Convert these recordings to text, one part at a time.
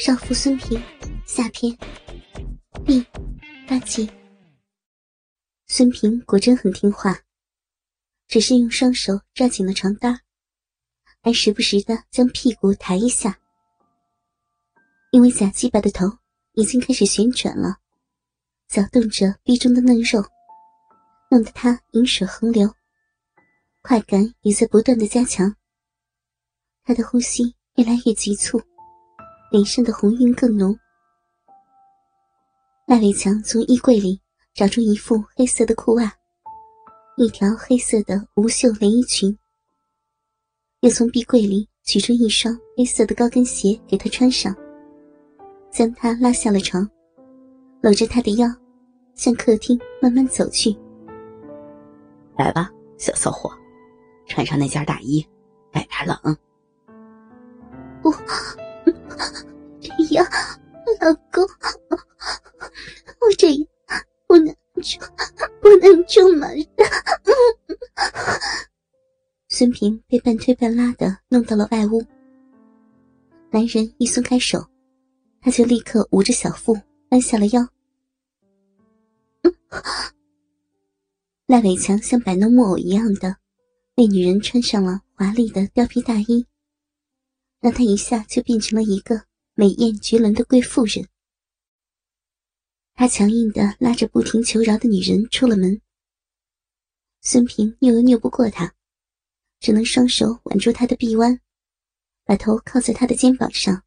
少妇孙平下篇，B，八集。孙平果真很听话，只是用双手抓紧了床单，还时不时的将屁股抬一下。因为假鸡巴的头已经开始旋转了，搅动着壁中的嫩肉，弄得他饮水横流，快感也在不断的加强。他的呼吸越来越急促。脸上的红晕更浓。赖伟强从衣柜里找出一副黑色的裤袜，一条黑色的无袖连衣裙，又从壁柜里取出一双黑色的高跟鞋给她穿上，将她拉下了床，搂着她的腰，向客厅慢慢走去。来吧，小骚货，穿上那件大衣，外边冷。不。呀，老公，我这样不能住，不能住嘛。孙平被半推半拉的弄到了外屋。男人一松开手，他就立刻捂着小腹，弯下了腰。赖伟强像摆弄木偶一样的为女人穿上了华丽的貂皮大衣。让她一下就变成了一个美艳绝伦的贵妇人。他强硬的拉着不停求饶的女人出了门。孙平扭又扭不过他，只能双手挽住她的臂弯，把头靠在她的肩膀上，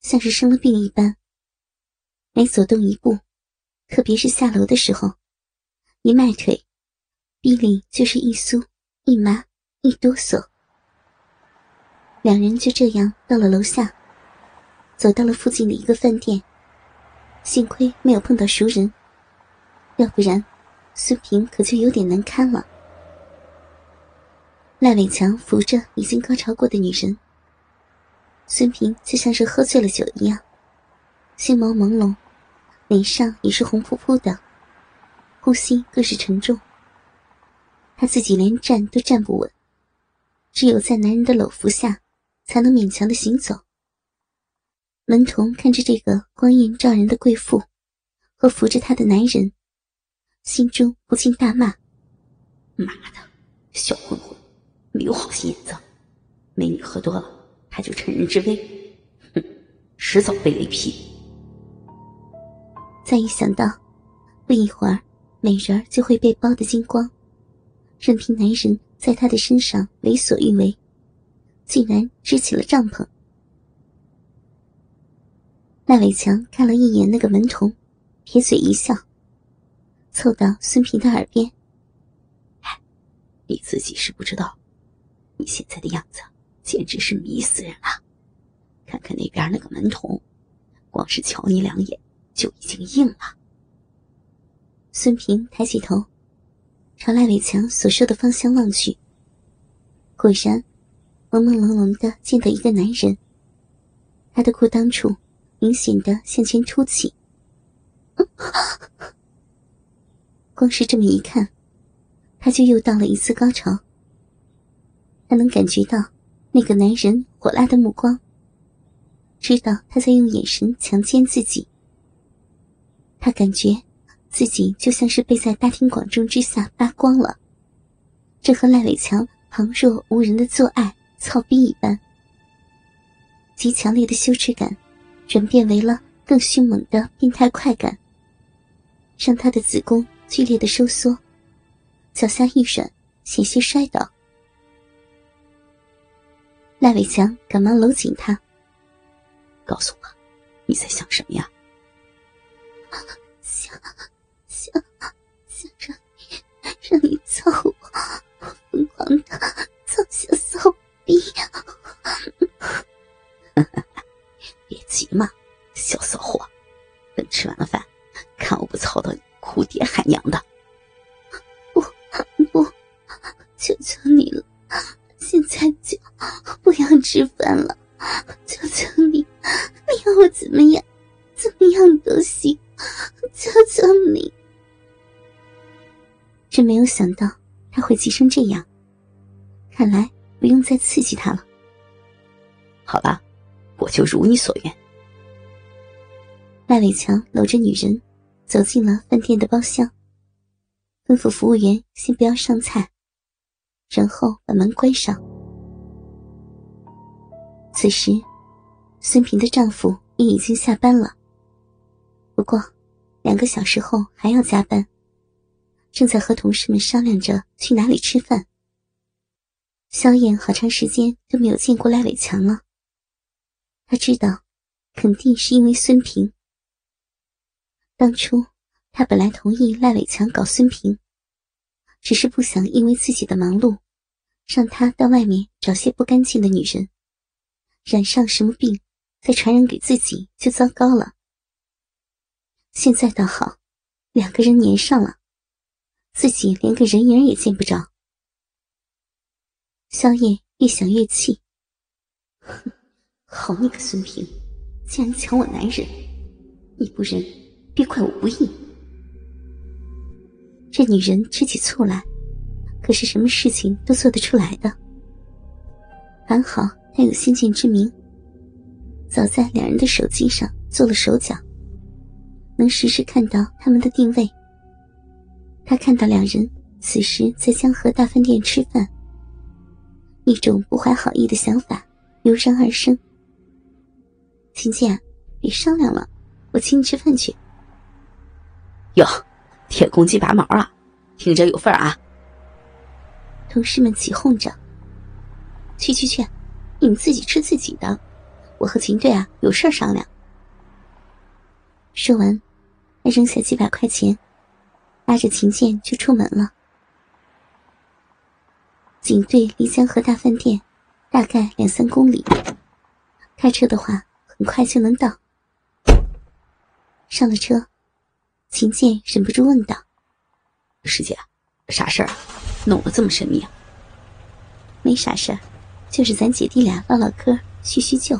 像是生了病一般。每走动一步，特别是下楼的时候，一迈腿，臂里就是一酥一麻一哆嗦。两人就这样到了楼下，走到了附近的一个饭店。幸亏没有碰到熟人，要不然孙平可就有点难堪了。赖伟强扶着已经高潮过的女人，孙平就像是喝醉了酒一样，心眸朦胧，脸上也是红扑扑的，呼吸更是沉重。他自己连站都站不稳，只有在男人的搂扶下。才能勉强的行走。门童看着这个光艳照人的贵妇和扶着她的男人，心中不禁大骂：“妈的，小混混，没有好心眼子！美女喝多了，他就趁人之危，哼，迟早被雷劈。”再一想到不一会儿美人就会被包得精光，任凭男人在她的身上为所欲为。竟然支起了帐篷。赖伟强看了一眼那个门童，撇嘴一笑，凑到孙平的耳边：“你自己是不知道，你现在的样子简直是迷死人了。看看那边那个门童，光是瞧你两眼就已经硬了。”孙平抬起头，朝赖伟强所说的方向望去，果然。朦朦胧胧的见到一个男人，他的裤裆处明显的向前凸起。光是这么一看，他就又到了一次高潮。他能感觉到那个男人火辣的目光，知道他在用眼神强奸自己。他感觉自己就像是被在大庭广众之下扒光了，这和赖伟强旁若无人的做爱。操逼一般，极强烈的羞耻感，转变为了更迅猛的变态快感，让他的子宫剧烈的收缩，脚下一软，险些摔倒。赖伟强赶忙搂紧他，告诉我，你在想什么呀？娘的！不不，求求你了，现在就不要吃饭了，求求你，你要我怎么样，怎么样都行，求求你！真没有想到他会急成这样，看来。不用再刺激他了。好吧，我就如你所愿，赖伟强搂着女人，走进了饭店的包厢，吩咐服务员先不要上菜，然后把门关上。此时，孙平的丈夫也已经下班了，不过两个小时后还要加班，正在和同事们商量着去哪里吃饭。萧燕好长时间都没有见过赖伟强了，他知道，肯定是因为孙平。当初他本来同意赖伟强搞孙平，只是不想因为自己的忙碌，让他到外面找些不干净的女人，染上什么病，再传染给自己就糟糕了。现在倒好，两个人粘上了，自己连个人影也见不着。萧燕越想越气，哼，好你个孙平，竟然抢我男人！你不仁，别怪我不义。这女人吃起醋来，可是什么事情都做得出来的。还好她有先见之明，早在两人的手机上做了手脚，能实时看到他们的定位。他看到两人此时在江河大饭店吃饭。一种不怀好意的想法油然而生。秦剑，别商量了，我请你吃饭去。哟，铁公鸡拔毛啊，听着有份啊！同事们起哄着：“去去去，你们自己吃自己的，我和秦队啊有事商量。”说完，他扔下几百块钱，拉着秦剑就出门了。警队离江河大饭店大概两三公里，开车的话很快就能到。上了车，秦剑忍不住问道：“师姐，啥事儿啊？弄得这么神秘啊？”“没啥事儿，就是咱姐弟俩唠唠嗑，叙叙旧。”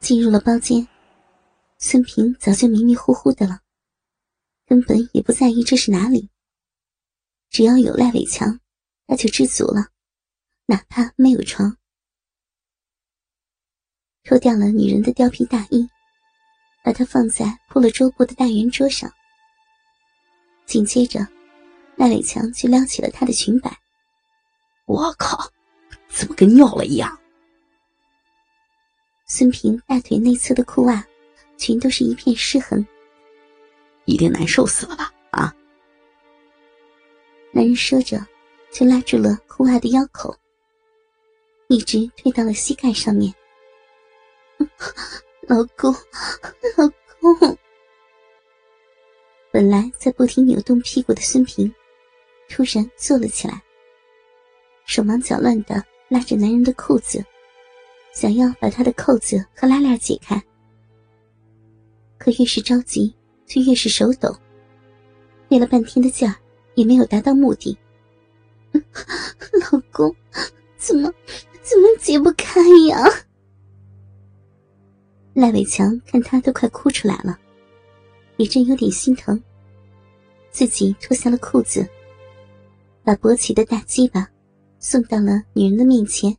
进入了包间。孙平早就迷迷糊糊的了，根本也不在意这是哪里。只要有赖伟强，他就知足了，哪怕没有床。脱掉了女人的貂皮大衣，把它放在铺了桌布的大圆桌上。紧接着，赖伟强就撩起了她的裙摆。我靠，怎么跟尿了一样？孙平大腿内侧的裤袜。全都是一片湿痕，一定难受死了吧？啊！男人说着，就拉住了裤袜的腰口，一直推到了膝盖上面。老公，老公！本来在不停扭动屁股的孙平，突然坐了起来，手忙脚乱的拉着男人的裤子，想要把他的扣子和拉链解开。可越是着急，就越是手抖，费了半天的劲儿，也没有达到目的。老公，怎么怎么解不开呀？赖伟强看他都快哭出来了，也真有点心疼，自己脱下了裤子，把勃起的大鸡巴送到了女人的面前。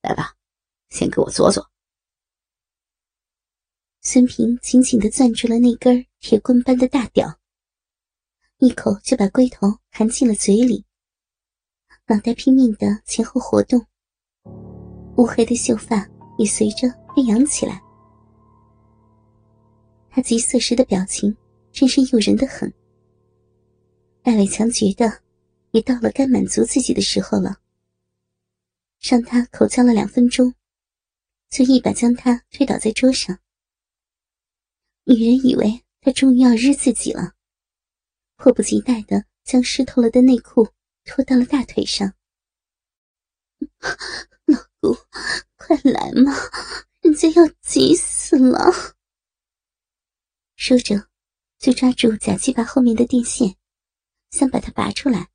来吧，先给我坐坐。孙平紧紧的攥住了那根铁棍般的大屌，一口就把龟头含进了嘴里，脑袋拼命的前后活动，乌黑的秀发也随着飞扬起来。他急色时的表情真是诱人的很。戴伟强觉得也到了该满足自己的时候了，让他口交了两分钟，就一把将他推倒在桌上。女人以为他终于要日自己了，迫不及待的将湿透了的内裤脱到了大腿上。老公，快来嘛，人家要急死了！说着，就抓住假鸡巴后面的电线，想把它拔出来。